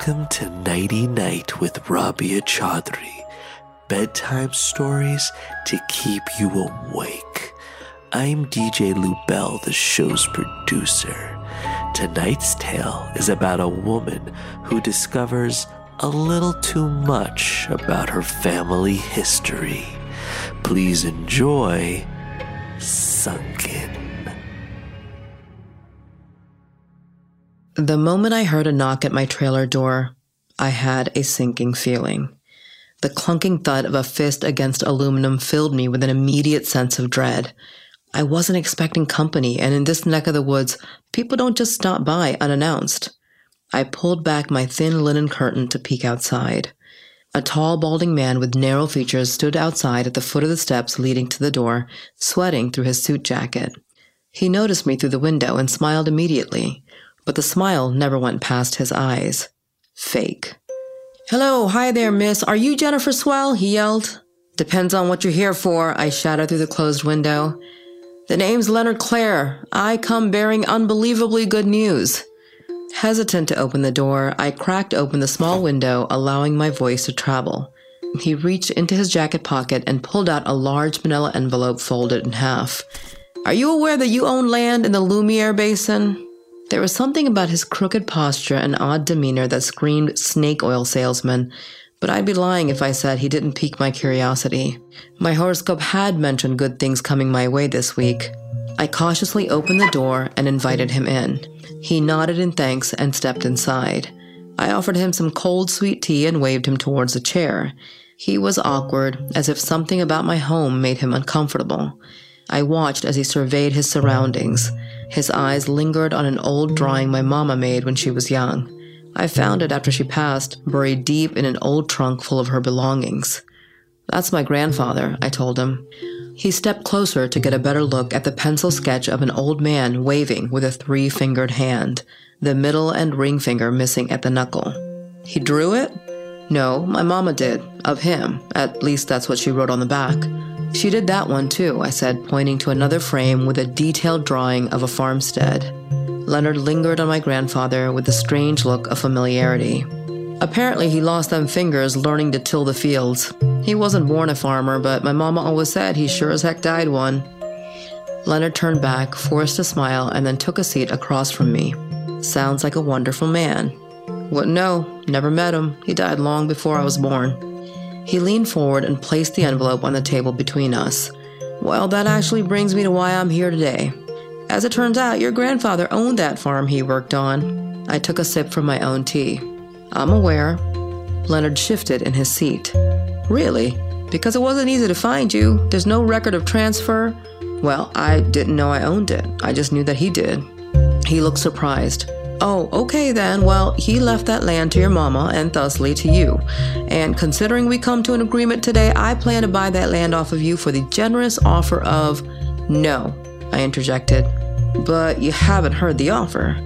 Welcome to Nighty Night with Rabia Chaudry. Bedtime stories to keep you awake. I'm DJ Lubell, the show's producer. Tonight's tale is about a woman who discovers a little too much about her family history. Please enjoy Sunken. The moment I heard a knock at my trailer door, I had a sinking feeling. The clunking thud of a fist against aluminum filled me with an immediate sense of dread. I wasn't expecting company, and in this neck of the woods, people don't just stop by unannounced. I pulled back my thin linen curtain to peek outside. A tall, balding man with narrow features stood outside at the foot of the steps leading to the door, sweating through his suit jacket. He noticed me through the window and smiled immediately but the smile never went past his eyes. Fake. Hello, hi there, miss. Are you Jennifer Swell? he yelled. Depends on what you're here for, I shouted through the closed window. The name's Leonard Clare. I come bearing unbelievably good news. Hesitant to open the door, I cracked open the small window, allowing my voice to travel. He reached into his jacket pocket and pulled out a large manila envelope folded in half. Are you aware that you own land in the Lumiere Basin? There was something about his crooked posture and odd demeanor that screamed snake oil salesman, but I'd be lying if I said he didn't pique my curiosity. My horoscope had mentioned good things coming my way this week. I cautiously opened the door and invited him in. He nodded in thanks and stepped inside. I offered him some cold sweet tea and waved him towards a chair. He was awkward, as if something about my home made him uncomfortable. I watched as he surveyed his surroundings. His eyes lingered on an old drawing my mama made when she was young. I found it after she passed, buried deep in an old trunk full of her belongings. That's my grandfather, I told him. He stepped closer to get a better look at the pencil sketch of an old man waving with a three fingered hand, the middle and ring finger missing at the knuckle. He drew it? No, my mama did, of him. At least that's what she wrote on the back. She did that one too, I said, pointing to another frame with a detailed drawing of a farmstead. Leonard lingered on my grandfather with a strange look of familiarity. Apparently, he lost them fingers learning to till the fields. He wasn't born a farmer, but my mama always said he sure as heck died one. Leonard turned back, forced a smile, and then took a seat across from me. Sounds like a wonderful man. Wouldn't know, never met him. He died long before I was born. He leaned forward and placed the envelope on the table between us. Well, that actually brings me to why I'm here today. As it turns out, your grandfather owned that farm he worked on. I took a sip from my own tea. I'm aware. Leonard shifted in his seat. Really? Because it wasn't easy to find you. There's no record of transfer. Well, I didn't know I owned it. I just knew that he did. He looked surprised. Oh, okay then. Well, he left that land to your mama and thusly to you. And considering we come to an agreement today, I plan to buy that land off of you for the generous offer of no, I interjected. But you haven't heard the offer.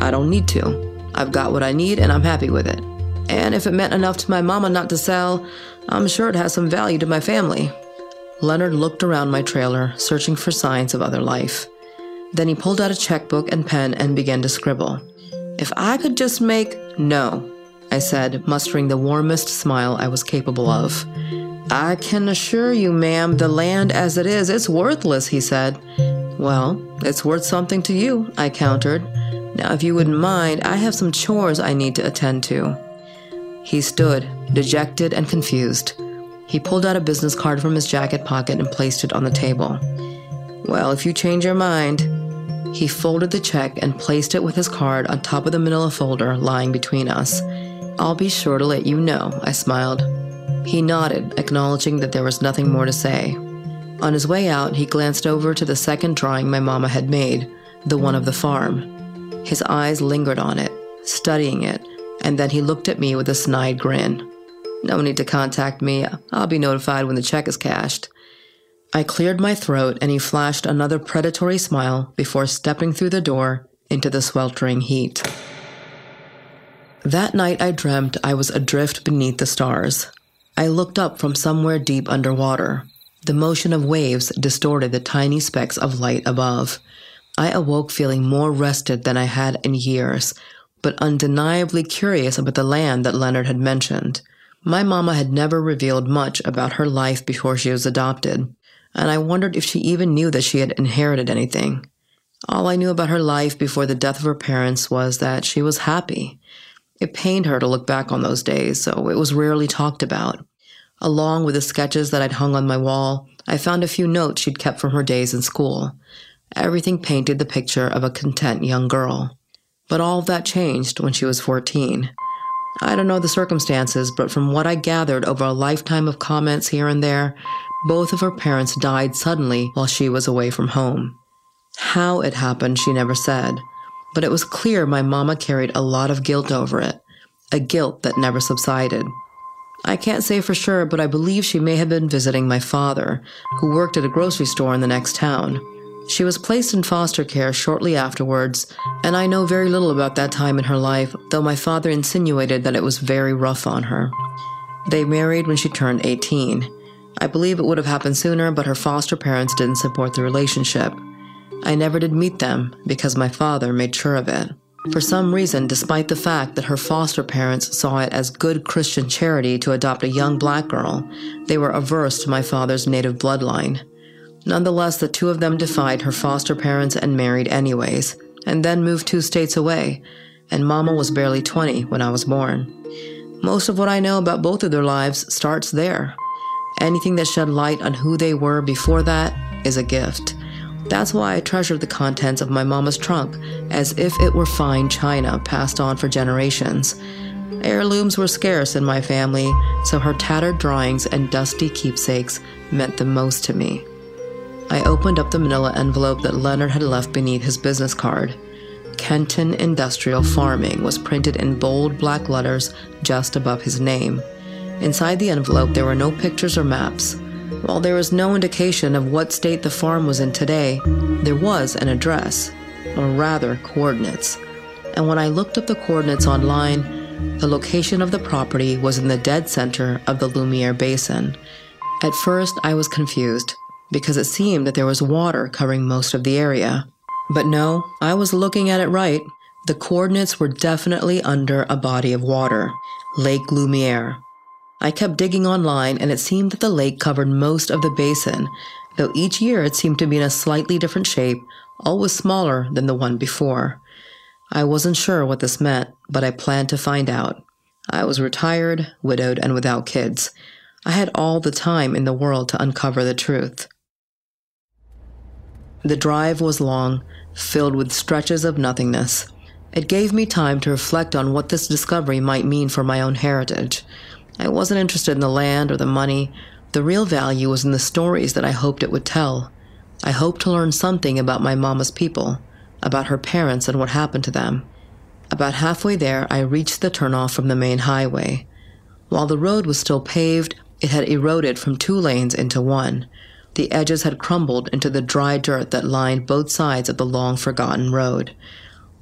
I don't need to. I've got what I need and I'm happy with it. And if it meant enough to my mama not to sell, I'm sure it has some value to my family. Leonard looked around my trailer, searching for signs of other life. Then he pulled out a checkbook and pen and began to scribble. If I could just make. No, I said, mustering the warmest smile I was capable of. I can assure you, ma'am, the land as it is, it's worthless, he said. Well, it's worth something to you, I countered. Now, if you wouldn't mind, I have some chores I need to attend to. He stood, dejected and confused. He pulled out a business card from his jacket pocket and placed it on the table. Well, if you change your mind, he folded the check and placed it with his card on top of the manila folder lying between us. I'll be sure to let you know, I smiled. He nodded, acknowledging that there was nothing more to say. On his way out, he glanced over to the second drawing my mama had made, the one of the farm. His eyes lingered on it, studying it, and then he looked at me with a snide grin. No need to contact me. I'll be notified when the check is cashed. I cleared my throat and he flashed another predatory smile before stepping through the door into the sweltering heat. That night I dreamt I was adrift beneath the stars. I looked up from somewhere deep underwater. The motion of waves distorted the tiny specks of light above. I awoke feeling more rested than I had in years, but undeniably curious about the land that Leonard had mentioned. My mama had never revealed much about her life before she was adopted, and I wondered if she even knew that she had inherited anything. All I knew about her life before the death of her parents was that she was happy. It pained her to look back on those days, so it was rarely talked about. Along with the sketches that I'd hung on my wall, I found a few notes she'd kept from her days in school. Everything painted the picture of a content young girl. But all of that changed when she was 14. I don't know the circumstances, but from what I gathered over a lifetime of comments here and there, both of her parents died suddenly while she was away from home. How it happened, she never said, but it was clear my mama carried a lot of guilt over it, a guilt that never subsided. I can't say for sure, but I believe she may have been visiting my father, who worked at a grocery store in the next town. She was placed in foster care shortly afterwards, and I know very little about that time in her life, though my father insinuated that it was very rough on her. They married when she turned 18. I believe it would have happened sooner, but her foster parents didn't support the relationship. I never did meet them because my father made sure of it. For some reason, despite the fact that her foster parents saw it as good Christian charity to adopt a young black girl, they were averse to my father's native bloodline. Nonetheless, the two of them defied her foster parents and married anyways, and then moved two states away, and Mama was barely 20 when I was born. Most of what I know about both of their lives starts there. Anything that shed light on who they were before that is a gift. That's why I treasure the contents of my mama's trunk as if it were fine china passed on for generations. Heirlooms were scarce in my family, so her tattered drawings and dusty keepsakes meant the most to me. I opened up the manila envelope that Leonard had left beneath his business card. Kenton Industrial Farming was printed in bold black letters just above his name. Inside the envelope, there were no pictures or maps. While there was no indication of what state the farm was in today, there was an address, or rather, coordinates. And when I looked up the coordinates online, the location of the property was in the dead center of the Lumiere Basin. At first, I was confused because it seemed that there was water covering most of the area. But no, I was looking at it right. The coordinates were definitely under a body of water, Lake Lumiere. I kept digging online, and it seemed that the lake covered most of the basin, though each year it seemed to be in a slightly different shape, always smaller than the one before. I wasn't sure what this meant, but I planned to find out. I was retired, widowed, and without kids. I had all the time in the world to uncover the truth. The drive was long, filled with stretches of nothingness. It gave me time to reflect on what this discovery might mean for my own heritage. I wasn't interested in the land or the money. The real value was in the stories that I hoped it would tell. I hoped to learn something about my mama's people, about her parents and what happened to them. About halfway there, I reached the turnoff from the main highway. While the road was still paved, it had eroded from two lanes into one. The edges had crumbled into the dry dirt that lined both sides of the long forgotten road.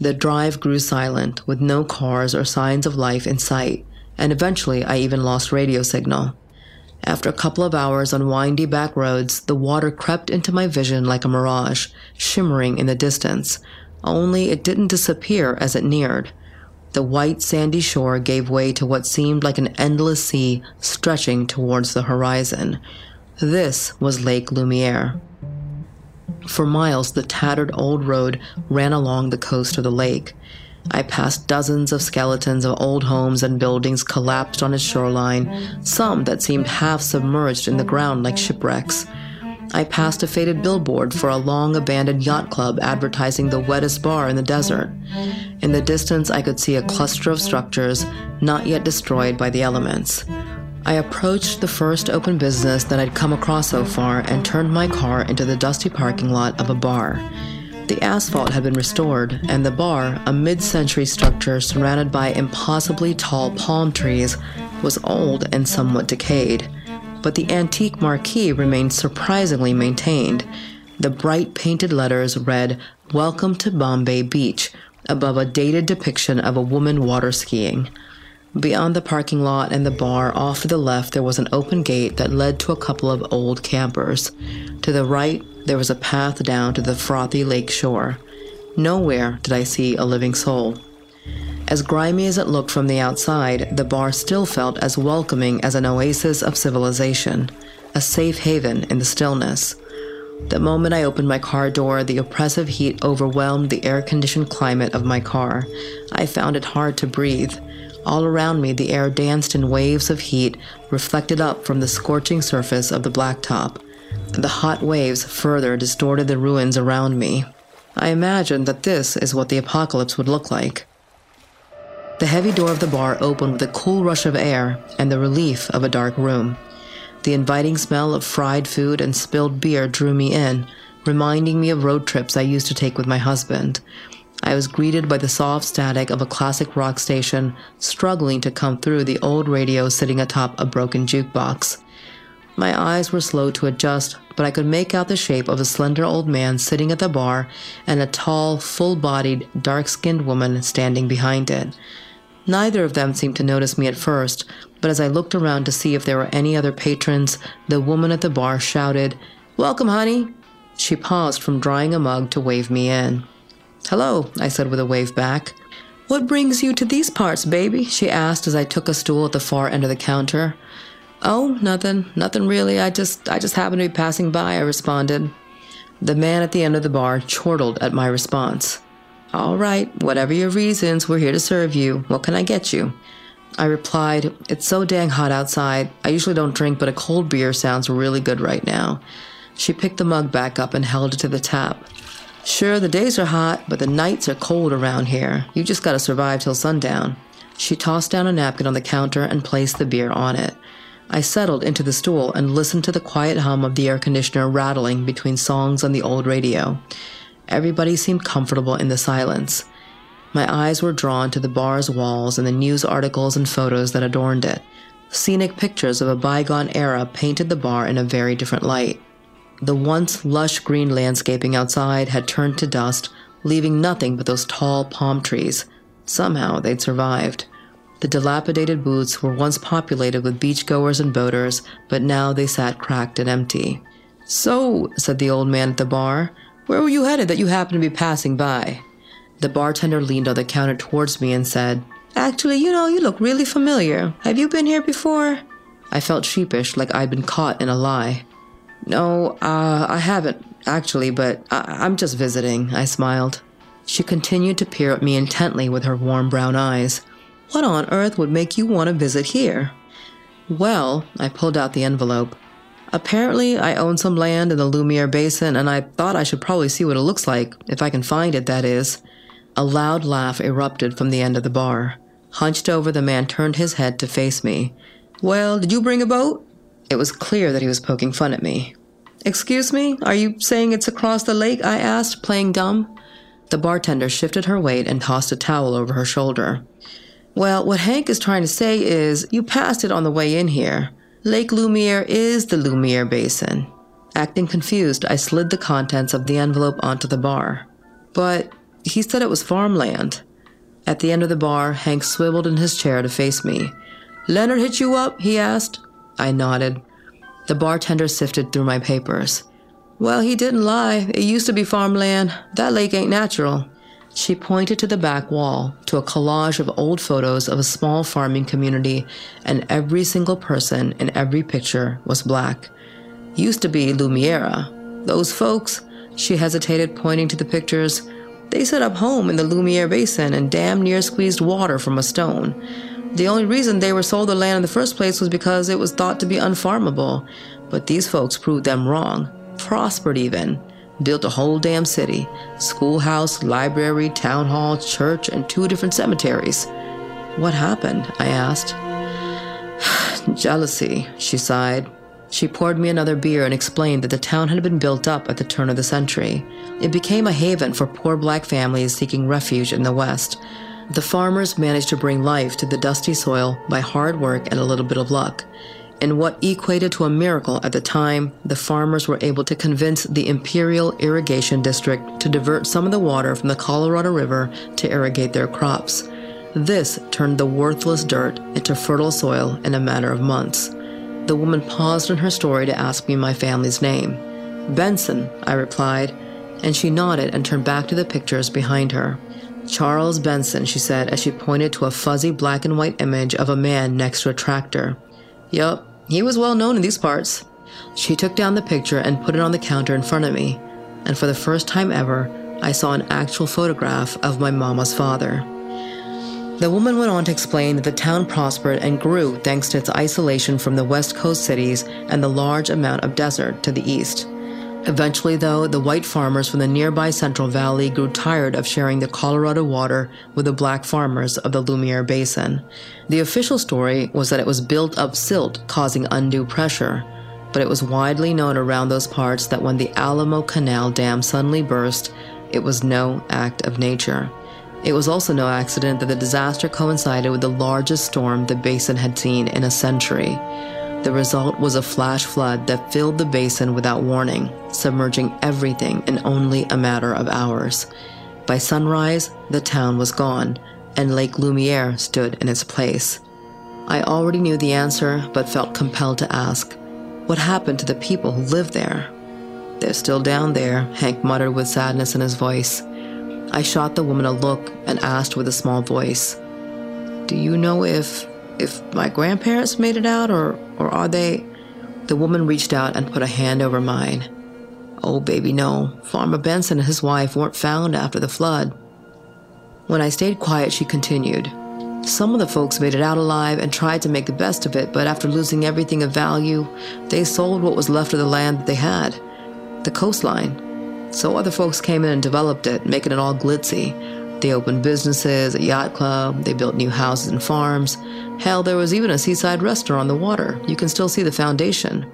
The drive grew silent, with no cars or signs of life in sight and eventually I even lost radio signal. After a couple of hours on windy back roads, the water crept into my vision like a mirage, shimmering in the distance, only it didn't disappear as it neared. The white sandy shore gave way to what seemed like an endless sea stretching towards the horizon. This was Lake Lumiere. For miles, the tattered old road ran along the coast of the lake. I passed dozens of skeletons of old homes and buildings collapsed on its shoreline, some that seemed half submerged in the ground like shipwrecks. I passed a faded billboard for a long abandoned yacht club advertising the wettest bar in the desert. In the distance, I could see a cluster of structures not yet destroyed by the elements. I approached the first open business that I'd come across so far and turned my car into the dusty parking lot of a bar. The asphalt had been restored, and the bar, a mid century structure surrounded by impossibly tall palm trees, was old and somewhat decayed. But the antique marquee remained surprisingly maintained. The bright painted letters read, Welcome to Bombay Beach, above a dated depiction of a woman water skiing. Beyond the parking lot and the bar, off to the left, there was an open gate that led to a couple of old campers. To the right, there was a path down to the frothy lake shore. Nowhere did I see a living soul. As grimy as it looked from the outside, the bar still felt as welcoming as an oasis of civilization, a safe haven in the stillness. The moment I opened my car door, the oppressive heat overwhelmed the air conditioned climate of my car. I found it hard to breathe. All around me, the air danced in waves of heat reflected up from the scorching surface of the blacktop. The hot waves further distorted the ruins around me. I imagined that this is what the apocalypse would look like. The heavy door of the bar opened with a cool rush of air and the relief of a dark room. The inviting smell of fried food and spilled beer drew me in, reminding me of road trips I used to take with my husband. I was greeted by the soft static of a classic rock station struggling to come through the old radio sitting atop a broken jukebox. My eyes were slow to adjust, but I could make out the shape of a slender old man sitting at the bar and a tall, full bodied, dark skinned woman standing behind it. Neither of them seemed to notice me at first, but as I looked around to see if there were any other patrons, the woman at the bar shouted, Welcome, honey. She paused from drying a mug to wave me in. Hello, I said with a wave back. What brings you to these parts, baby? she asked as I took a stool at the far end of the counter. Oh, nothing, nothing really. I just I just happened to be passing by, I responded. The man at the end of the bar chortled at my response. All right, whatever your reasons, we're here to serve you. What can I get you? I replied, It's so dang hot outside. I usually don't drink, but a cold beer sounds really good right now. She picked the mug back up and held it to the tap. Sure, the days are hot, but the nights are cold around here. You just gotta survive till sundown. She tossed down a napkin on the counter and placed the beer on it. I settled into the stool and listened to the quiet hum of the air conditioner rattling between songs on the old radio. Everybody seemed comfortable in the silence. My eyes were drawn to the bar's walls and the news articles and photos that adorned it. Scenic pictures of a bygone era painted the bar in a very different light. The once lush green landscaping outside had turned to dust, leaving nothing but those tall palm trees. Somehow they'd survived. The dilapidated booths were once populated with beachgoers and boaters, but now they sat cracked and empty. So, said the old man at the bar, where were you headed that you happened to be passing by? The bartender leaned on the counter towards me and said, Actually, you know, you look really familiar. Have you been here before? I felt sheepish, like I'd been caught in a lie. No, uh, I haven't, actually, but I- I'm just visiting, I smiled. She continued to peer at me intently with her warm brown eyes. What on earth would make you want to visit here? Well, I pulled out the envelope. Apparently, I own some land in the Lumiere Basin, and I thought I should probably see what it looks like, if I can find it, that is. A loud laugh erupted from the end of the bar. Hunched over, the man turned his head to face me. Well, did you bring a boat? It was clear that he was poking fun at me. Excuse me, are you saying it's across the lake? I asked, playing dumb. The bartender shifted her weight and tossed a towel over her shoulder. Well, what Hank is trying to say is you passed it on the way in here. Lake Lumiere is the Lumiere Basin. Acting confused, I slid the contents of the envelope onto the bar. But he said it was farmland. At the end of the bar, Hank swiveled in his chair to face me. Leonard hit you up? he asked. I nodded. The bartender sifted through my papers. Well, he didn't lie. It used to be farmland. That lake ain't natural. She pointed to the back wall, to a collage of old photos of a small farming community, and every single person in every picture was black. Used to be Lumiera. Those folks, she hesitated, pointing to the pictures, they set up home in the Lumiere Basin and damn near squeezed water from a stone. The only reason they were sold the land in the first place was because it was thought to be unfarmable. But these folks proved them wrong, prospered even built a whole damn city schoolhouse, library, town hall, church, and two different cemeteries. What happened? I asked. Jealousy, she sighed. She poured me another beer and explained that the town had been built up at the turn of the century. It became a haven for poor black families seeking refuge in the West. The farmers managed to bring life to the dusty soil by hard work and a little bit of luck. In what equated to a miracle at the time, the farmers were able to convince the Imperial Irrigation District to divert some of the water from the Colorado River to irrigate their crops. This turned the worthless dirt into fertile soil in a matter of months. The woman paused in her story to ask me my family's name. Benson, I replied, and she nodded and turned back to the pictures behind her. Charles Benson, she said as she pointed to a fuzzy black and white image of a man next to a tractor. Yup, he was well known in these parts. She took down the picture and put it on the counter in front of me, and for the first time ever, I saw an actual photograph of my mama's father. The woman went on to explain that the town prospered and grew thanks to its isolation from the West Coast cities and the large amount of desert to the east. Eventually, though, the white farmers from the nearby Central Valley grew tired of sharing the Colorado water with the black farmers of the Lumiere Basin. The official story was that it was built up silt, causing undue pressure. But it was widely known around those parts that when the Alamo Canal Dam suddenly burst, it was no act of nature. It was also no accident that the disaster coincided with the largest storm the basin had seen in a century. The result was a flash flood that filled the basin without warning, submerging everything in only a matter of hours. By sunrise, the town was gone, and Lake Lumiere stood in its place. I already knew the answer, but felt compelled to ask what happened to the people who lived there? They're still down there, Hank muttered with sadness in his voice. I shot the woman a look and asked with a small voice, Do you know if if my grandparents made it out or or are they the woman reached out and put a hand over mine. Oh baby no. Farmer Benson and his wife weren't found after the flood. When I stayed quiet, she continued. Some of the folks made it out alive and tried to make the best of it, but after losing everything of value, they sold what was left of the land that they had the coastline. So other folks came in and developed it, making it all glitzy. They opened businesses, a yacht club, they built new houses and farms. Hell, there was even a seaside restaurant on the water. You can still see the foundation.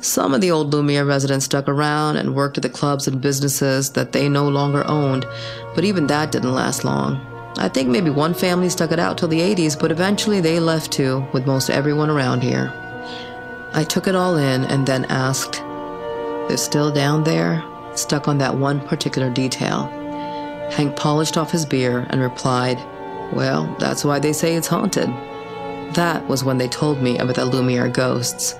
Some of the old Lumiere residents stuck around and worked at the clubs and businesses that they no longer owned, but even that didn't last long. I think maybe one family stuck it out till the 80s, but eventually they left too, with most everyone around here. I took it all in and then asked, They're still down there? Stuck on that one particular detail. Hank polished off his beer and replied, Well, that's why they say it's haunted. That was when they told me about the Lumiere ghosts.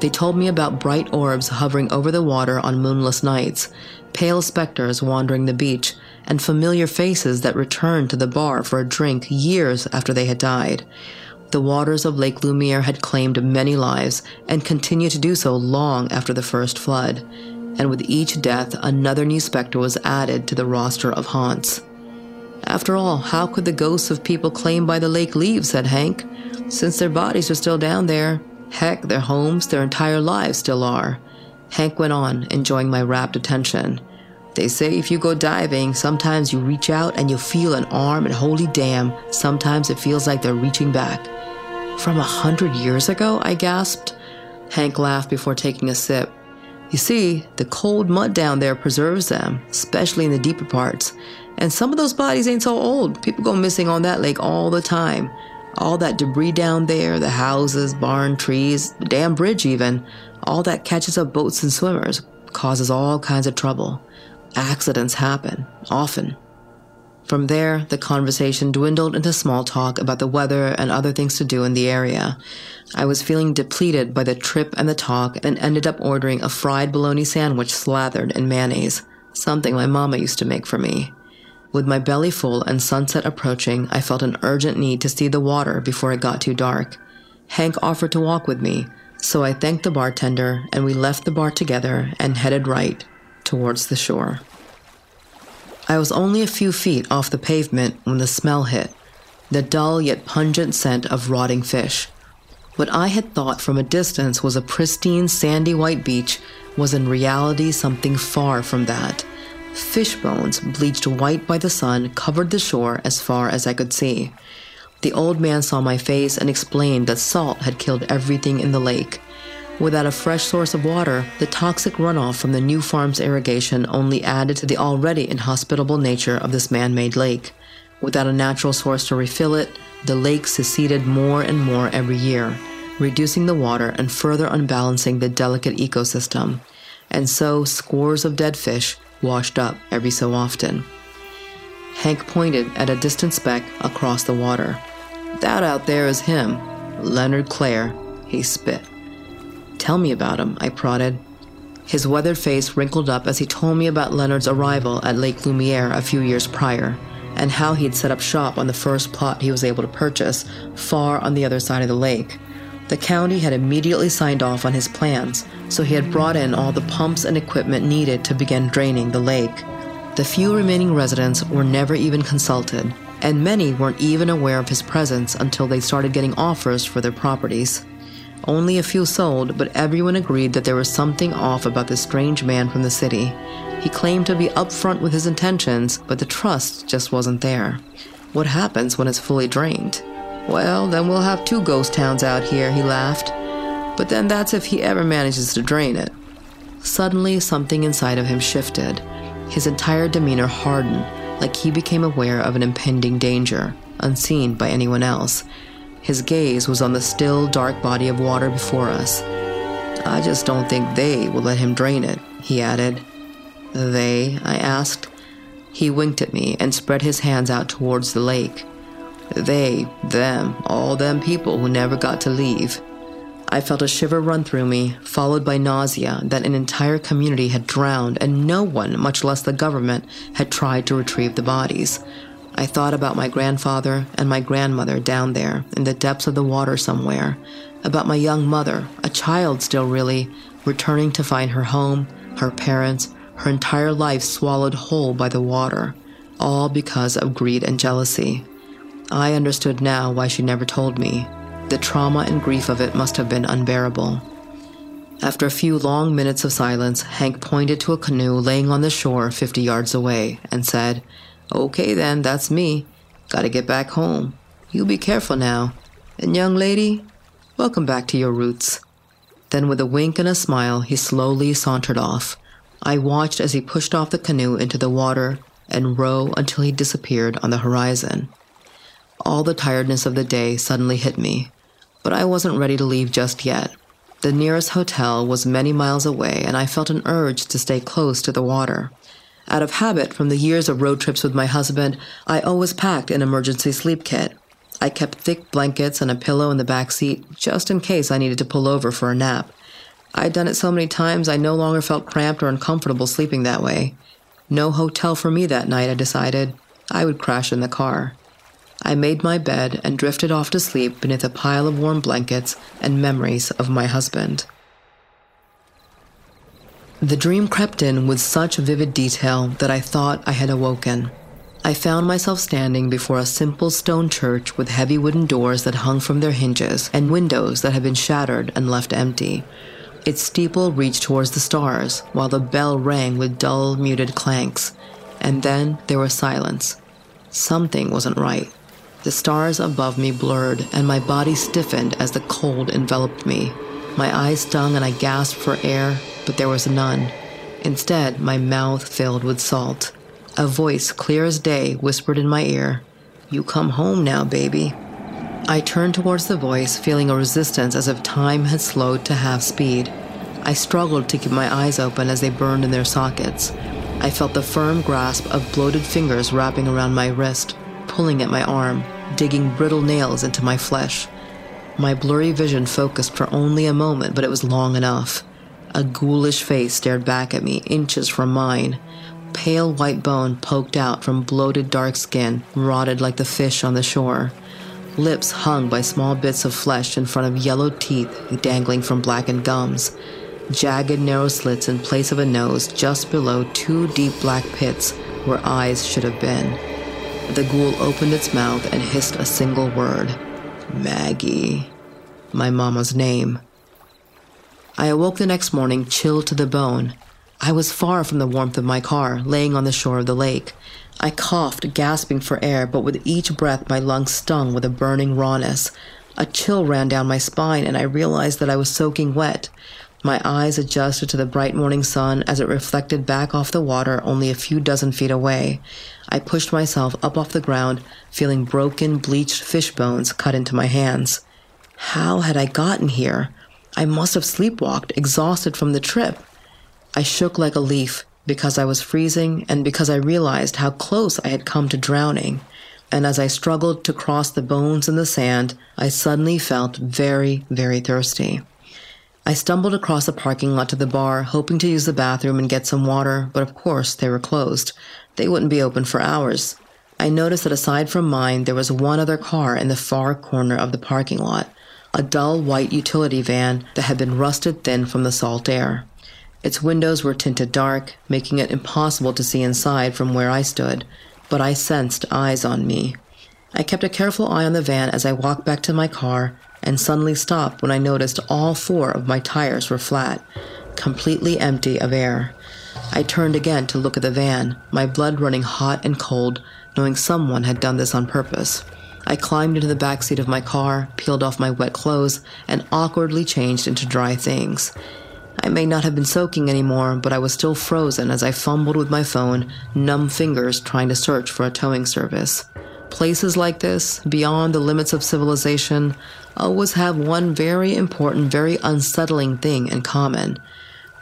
They told me about bright orbs hovering over the water on moonless nights, pale specters wandering the beach, and familiar faces that returned to the bar for a drink years after they had died. The waters of Lake Lumiere had claimed many lives and continued to do so long after the first flood. And with each death, another new specter was added to the roster of haunts. After all, how could the ghosts of people claimed by the lake leave? said Hank. Since their bodies are still down there, heck, their homes, their entire lives still are. Hank went on, enjoying my rapt attention. They say if you go diving, sometimes you reach out and you feel an arm, and holy damn, sometimes it feels like they're reaching back. From a hundred years ago? I gasped. Hank laughed before taking a sip. You see, the cold mud down there preserves them, especially in the deeper parts. And some of those bodies ain't so old. People go missing on that lake all the time. All that debris down there, the houses, barn, trees, the damn bridge, even, all that catches up boats and swimmers, causes all kinds of trouble. Accidents happen, often. From there, the conversation dwindled into small talk about the weather and other things to do in the area. I was feeling depleted by the trip and the talk and ended up ordering a fried bologna sandwich slathered in mayonnaise, something my mama used to make for me. With my belly full and sunset approaching, I felt an urgent need to see the water before it got too dark. Hank offered to walk with me, so I thanked the bartender and we left the bar together and headed right towards the shore. I was only a few feet off the pavement when the smell hit the dull yet pungent scent of rotting fish. What I had thought from a distance was a pristine sandy white beach was in reality something far from that. Fish bones, bleached white by the sun, covered the shore as far as I could see. The old man saw my face and explained that salt had killed everything in the lake. Without a fresh source of water, the toxic runoff from the new farm's irrigation only added to the already inhospitable nature of this man made lake. Without a natural source to refill it, the lake seceded more and more every year, reducing the water and further unbalancing the delicate ecosystem. And so, scores of dead fish washed up every so often. Hank pointed at a distant speck across the water. That out there is him, Leonard Clare, he spit. Tell me about him, I prodded. His weathered face wrinkled up as he told me about Leonard's arrival at Lake Lumiere a few years prior. and how he'd set up shop on the first plot he was able to purchase, far on the other side of the lake. The county had immediately signed off on his plans, so he had brought in all the pumps and equipment needed to begin draining the lake. The few remaining residents were never even consulted, and many weren't even aware of his presence until they started getting offers for their properties. Only a few sold, but everyone agreed that there was something off about this strange man from the city. He claimed to be upfront with his intentions, but the trust just wasn't there. What happens when it's fully drained? Well, then we'll have two ghost towns out here, he laughed. But then that's if he ever manages to drain it. Suddenly, something inside of him shifted. His entire demeanor hardened, like he became aware of an impending danger, unseen by anyone else. His gaze was on the still, dark body of water before us. I just don't think they will let him drain it, he added. They? I asked. He winked at me and spread his hands out towards the lake. They, them, all them people who never got to leave. I felt a shiver run through me, followed by nausea that an entire community had drowned and no one, much less the government, had tried to retrieve the bodies. I thought about my grandfather and my grandmother down there in the depths of the water somewhere, about my young mother, a child still really, returning to find her home, her parents, her entire life swallowed whole by the water, all because of greed and jealousy. I understood now why she never told me. The trauma and grief of it must have been unbearable. After a few long minutes of silence, Hank pointed to a canoe laying on the shore 50 yards away and said, Okay, then, that's me. Gotta get back home. You be careful now. And, young lady, welcome back to your roots. Then, with a wink and a smile, he slowly sauntered off. I watched as he pushed off the canoe into the water and rowed until he disappeared on the horizon. All the tiredness of the day suddenly hit me, but I wasn't ready to leave just yet. The nearest hotel was many miles away, and I felt an urge to stay close to the water. Out of habit from the years of road trips with my husband, I always packed an emergency sleep kit. I kept thick blankets and a pillow in the back seat just in case I needed to pull over for a nap. I'd done it so many times I no longer felt cramped or uncomfortable sleeping that way. No hotel for me that night, I decided. I would crash in the car. I made my bed and drifted off to sleep beneath a pile of warm blankets and memories of my husband. The dream crept in with such vivid detail that I thought I had awoken. I found myself standing before a simple stone church with heavy wooden doors that hung from their hinges and windows that had been shattered and left empty. Its steeple reached towards the stars, while the bell rang with dull, muted clanks. And then there was silence. Something wasn't right. The stars above me blurred, and my body stiffened as the cold enveloped me. My eyes stung, and I gasped for air, but there was none. Instead, my mouth filled with salt. A voice, clear as day, whispered in my ear, You come home now, baby. I turned towards the voice, feeling a resistance as if time had slowed to half speed. I struggled to keep my eyes open as they burned in their sockets. I felt the firm grasp of bloated fingers wrapping around my wrist pulling at my arm, digging brittle nails into my flesh. My blurry vision focused for only a moment, but it was long enough. A ghoulish face stared back at me, inches from mine. Pale white bone poked out from bloated dark skin, rotted like the fish on the shore. Lips hung by small bits of flesh in front of yellow teeth dangling from blackened gums. Jagged, narrow slits in place of a nose just below two deep black pits where eyes should have been. The ghoul opened its mouth and hissed a single word Maggie. My mama's name. I awoke the next morning chilled to the bone. I was far from the warmth of my car, laying on the shore of the lake. I coughed, gasping for air, but with each breath my lungs stung with a burning rawness. A chill ran down my spine, and I realized that I was soaking wet. My eyes adjusted to the bright morning sun as it reflected back off the water only a few dozen feet away. I pushed myself up off the ground, feeling broken, bleached fish bones cut into my hands. How had I gotten here? I must have sleepwalked, exhausted from the trip. I shook like a leaf because I was freezing and because I realized how close I had come to drowning. And as I struggled to cross the bones in the sand, I suddenly felt very, very thirsty. I stumbled across the parking lot to the bar, hoping to use the bathroom and get some water, but of course they were closed. They wouldn't be open for hours. I noticed that aside from mine, there was one other car in the far corner of the parking lot a dull white utility van that had been rusted thin from the salt air. Its windows were tinted dark, making it impossible to see inside from where I stood, but I sensed eyes on me. I kept a careful eye on the van as I walked back to my car and suddenly stopped when I noticed all four of my tires were flat, completely empty of air. I turned again to look at the van, my blood running hot and cold, knowing someone had done this on purpose. I climbed into the back seat of my car, peeled off my wet clothes, and awkwardly changed into dry things. I may not have been soaking anymore, but I was still frozen as I fumbled with my phone, numb fingers trying to search for a towing service. Places like this, beyond the limits of civilization, always have one very important, very unsettling thing in common.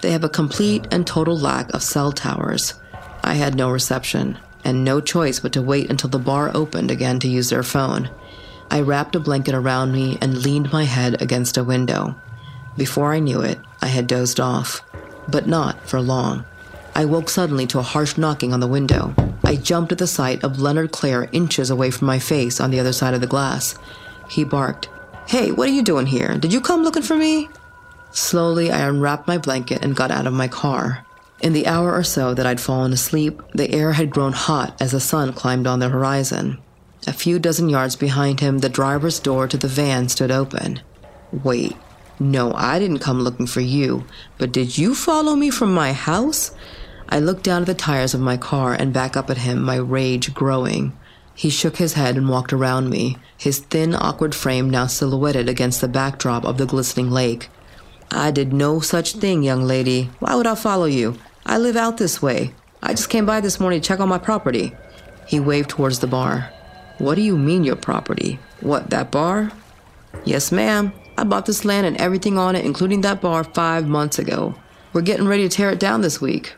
They have a complete and total lack of cell towers. I had no reception and no choice but to wait until the bar opened again to use their phone. I wrapped a blanket around me and leaned my head against a window. Before I knew it, I had dozed off, but not for long. I woke suddenly to a harsh knocking on the window. I jumped at the sight of Leonard Clare inches away from my face on the other side of the glass. He barked, Hey, what are you doing here? Did you come looking for me? Slowly, I unwrapped my blanket and got out of my car. In the hour or so that I'd fallen asleep, the air had grown hot as the sun climbed on the horizon. A few dozen yards behind him, the driver's door to the van stood open. Wait, no, I didn't come looking for you, but did you follow me from my house? I looked down at the tires of my car and back up at him, my rage growing. He shook his head and walked around me, his thin, awkward frame now silhouetted against the backdrop of the glistening lake. I did no such thing, young lady. Why would I follow you? I live out this way. I just came by this morning to check on my property. He waved towards the bar. What do you mean, your property? What, that bar? Yes, ma'am. I bought this land and everything on it, including that bar, five months ago. We're getting ready to tear it down this week.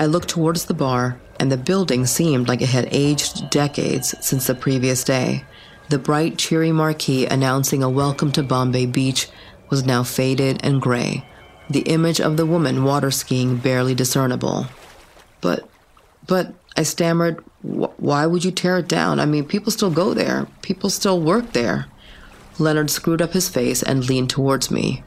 I looked towards the bar, and the building seemed like it had aged decades since the previous day. The bright, cheery marquee announcing a welcome to Bombay Beach was now faded and gray the image of the woman water skiing barely discernible. But, but, I stammered, why would you tear it down? I mean, people still go there, people still work there. Leonard screwed up his face and leaned towards me.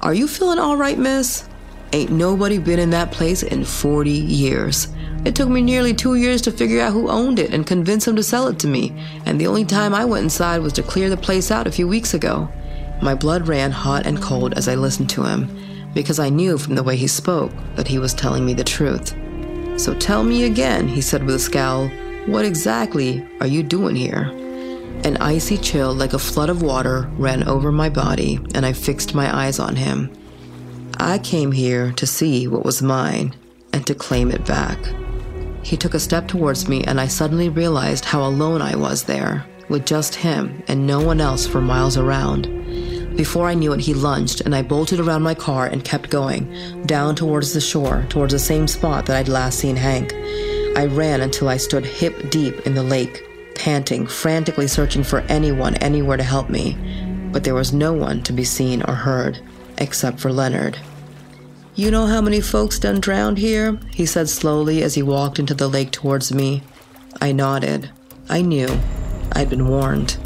Are you feeling all right, miss? Ain't nobody been in that place in 40 years. It took me nearly two years to figure out who owned it and convince him to sell it to me, and the only time I went inside was to clear the place out a few weeks ago. My blood ran hot and cold as I listened to him because I knew from the way he spoke that he was telling me the truth. So tell me again, he said with a scowl, what exactly are you doing here? An icy chill like a flood of water ran over my body, and I fixed my eyes on him. I came here to see what was mine and to claim it back. He took a step towards me, and I suddenly realized how alone I was there, with just him and no one else for miles around. Before I knew it, he lunged, and I bolted around my car and kept going, down towards the shore, towards the same spot that I'd last seen Hank. I ran until I stood hip deep in the lake, panting, frantically searching for anyone anywhere to help me. But there was no one to be seen or heard, except for Leonard. You know how many folks done drowned here? He said slowly as he walked into the lake towards me. I nodded. I knew. I'd been warned.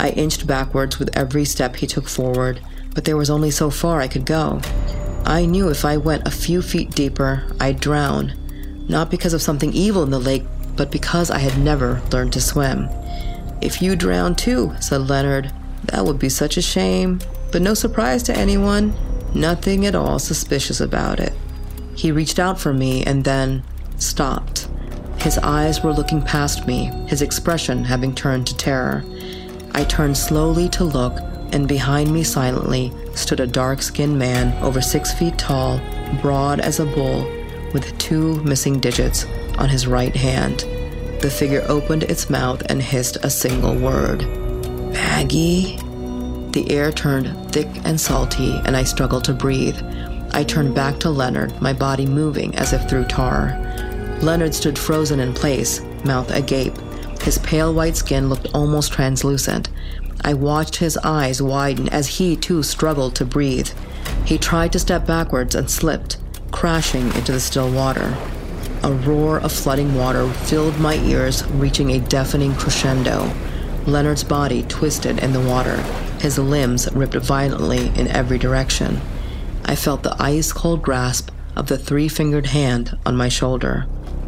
I inched backwards with every step he took forward, but there was only so far I could go. I knew if I went a few feet deeper, I'd drown, not because of something evil in the lake, but because I had never learned to swim. If you drown too, said Leonard, that would be such a shame, but no surprise to anyone. Nothing at all suspicious about it. He reached out for me and then stopped. His eyes were looking past me, his expression having turned to terror. I turned slowly to look, and behind me silently stood a dark skinned man over six feet tall, broad as a bull, with two missing digits on his right hand. The figure opened its mouth and hissed a single word Maggie. The air turned thick and salty, and I struggled to breathe. I turned back to Leonard, my body moving as if through tar. Leonard stood frozen in place, mouth agape, his pale white skin looked almost translucent. I watched his eyes widen as he too struggled to breathe. He tried to step backwards and slipped, crashing into the still water. a roar of flooding water filled my ears, reaching a deafening crescendo. Leonard's body twisted in the water, his limbs ripped violently in every direction. I felt the ice cold grasp of the three fingered hand on my shoulder,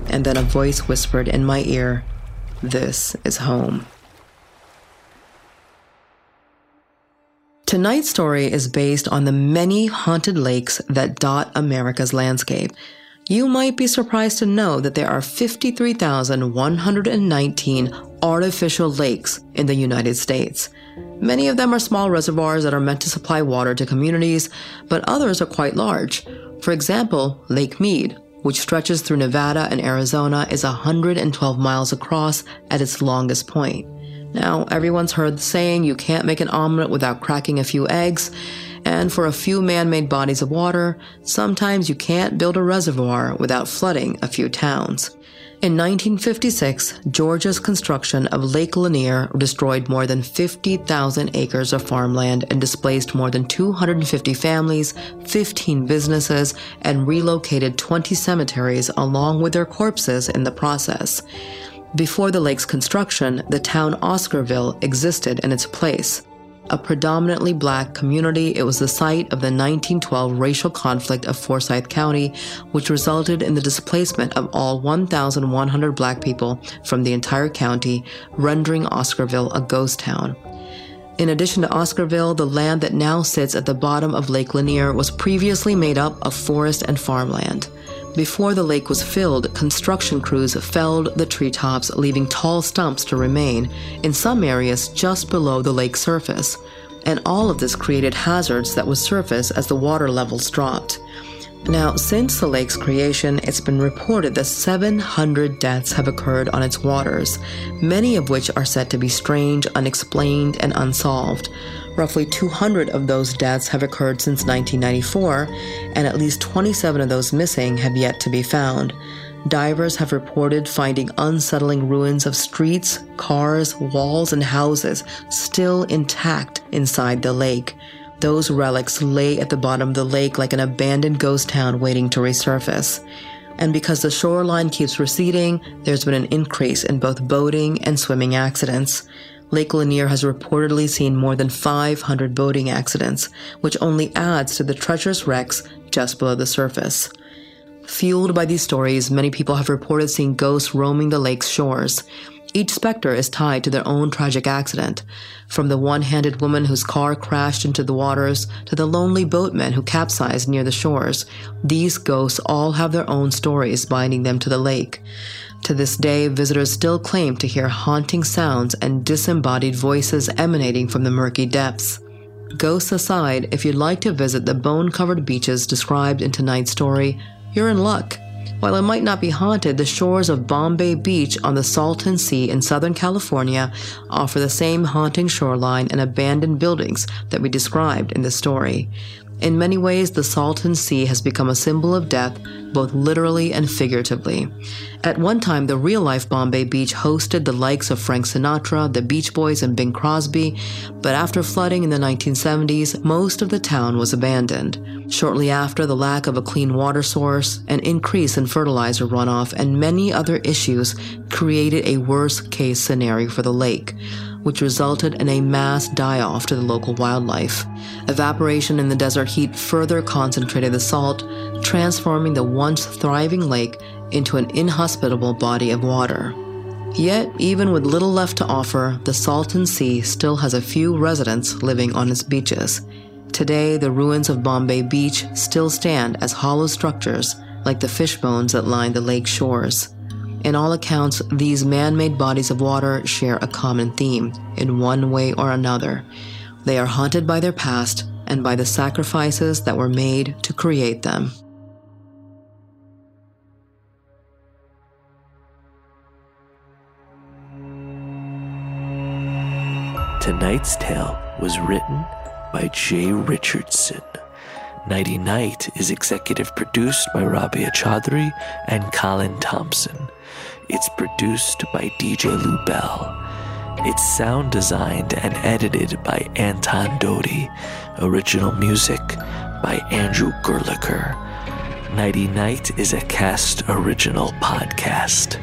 and then a voice whispered in my ear, This is home. Tonight's story is based on the many haunted lakes that dot America's landscape. You might be surprised to know that there are 53,119 artificial lakes in the United States. Many of them are small reservoirs that are meant to supply water to communities, but others are quite large. For example, Lake Mead, which stretches through Nevada and Arizona, is 112 miles across at its longest point. Now, everyone's heard the saying, you can't make an omelet without cracking a few eggs. And for a few man made bodies of water, sometimes you can't build a reservoir without flooding a few towns. In 1956, Georgia's construction of Lake Lanier destroyed more than 50,000 acres of farmland and displaced more than 250 families, 15 businesses, and relocated 20 cemeteries along with their corpses in the process. Before the lake's construction, the town Oscarville existed in its place. A predominantly black community, it was the site of the 1912 racial conflict of Forsyth County, which resulted in the displacement of all 1,100 black people from the entire county, rendering Oscarville a ghost town. In addition to Oscarville, the land that now sits at the bottom of Lake Lanier was previously made up of forest and farmland. Before the lake was filled, construction crews felled the treetops, leaving tall stumps to remain, in some areas just below the lake surface. And all of this created hazards that would surface as the water levels dropped. Now, since the lake's creation, it's been reported that 700 deaths have occurred on its waters, many of which are said to be strange, unexplained, and unsolved. Roughly 200 of those deaths have occurred since 1994, and at least 27 of those missing have yet to be found. Divers have reported finding unsettling ruins of streets, cars, walls, and houses still intact inside the lake. Those relics lay at the bottom of the lake like an abandoned ghost town waiting to resurface. And because the shoreline keeps receding, there's been an increase in both boating and swimming accidents. Lake Lanier has reportedly seen more than 500 boating accidents, which only adds to the treacherous wrecks just below the surface. Fueled by these stories, many people have reported seeing ghosts roaming the lake's shores. Each specter is tied to their own tragic accident, from the one handed woman whose car crashed into the waters to the lonely boatman who capsized near the shores. These ghosts all have their own stories binding them to the lake. To this day, visitors still claim to hear haunting sounds and disembodied voices emanating from the murky depths. Ghosts aside, if you'd like to visit the bone covered beaches described in tonight's story, you're in luck. While it might not be haunted, the shores of Bombay Beach on the Salton Sea in Southern California offer the same haunting shoreline and abandoned buildings that we described in the story. In many ways, the Salton Sea has become a symbol of death, both literally and figuratively. At one time, the real life Bombay Beach hosted the likes of Frank Sinatra, the Beach Boys, and Bing Crosby, but after flooding in the 1970s, most of the town was abandoned. Shortly after, the lack of a clean water source, an increase in fertilizer runoff, and many other issues created a worst case scenario for the lake which resulted in a mass die off to the local wildlife. Evaporation in the desert heat further concentrated the salt, transforming the once thriving lake into an inhospitable body of water. Yet, even with little left to offer, the Salton Sea still has a few residents living on its beaches. Today, the ruins of Bombay Beach still stand as hollow structures like the fish bones that line the lake shores. In all accounts, these man made bodies of water share a common theme, in one way or another. They are haunted by their past and by the sacrifices that were made to create them. Tonight's tale was written by Jay Richardson. Nighty Night is executive produced by Rabia Chaudry and Colin Thompson. It's produced by DJ Lou Bell. It's sound designed and edited by Anton Doty. Original music by Andrew Gerlicher. Nighty Night is a Kast original podcast.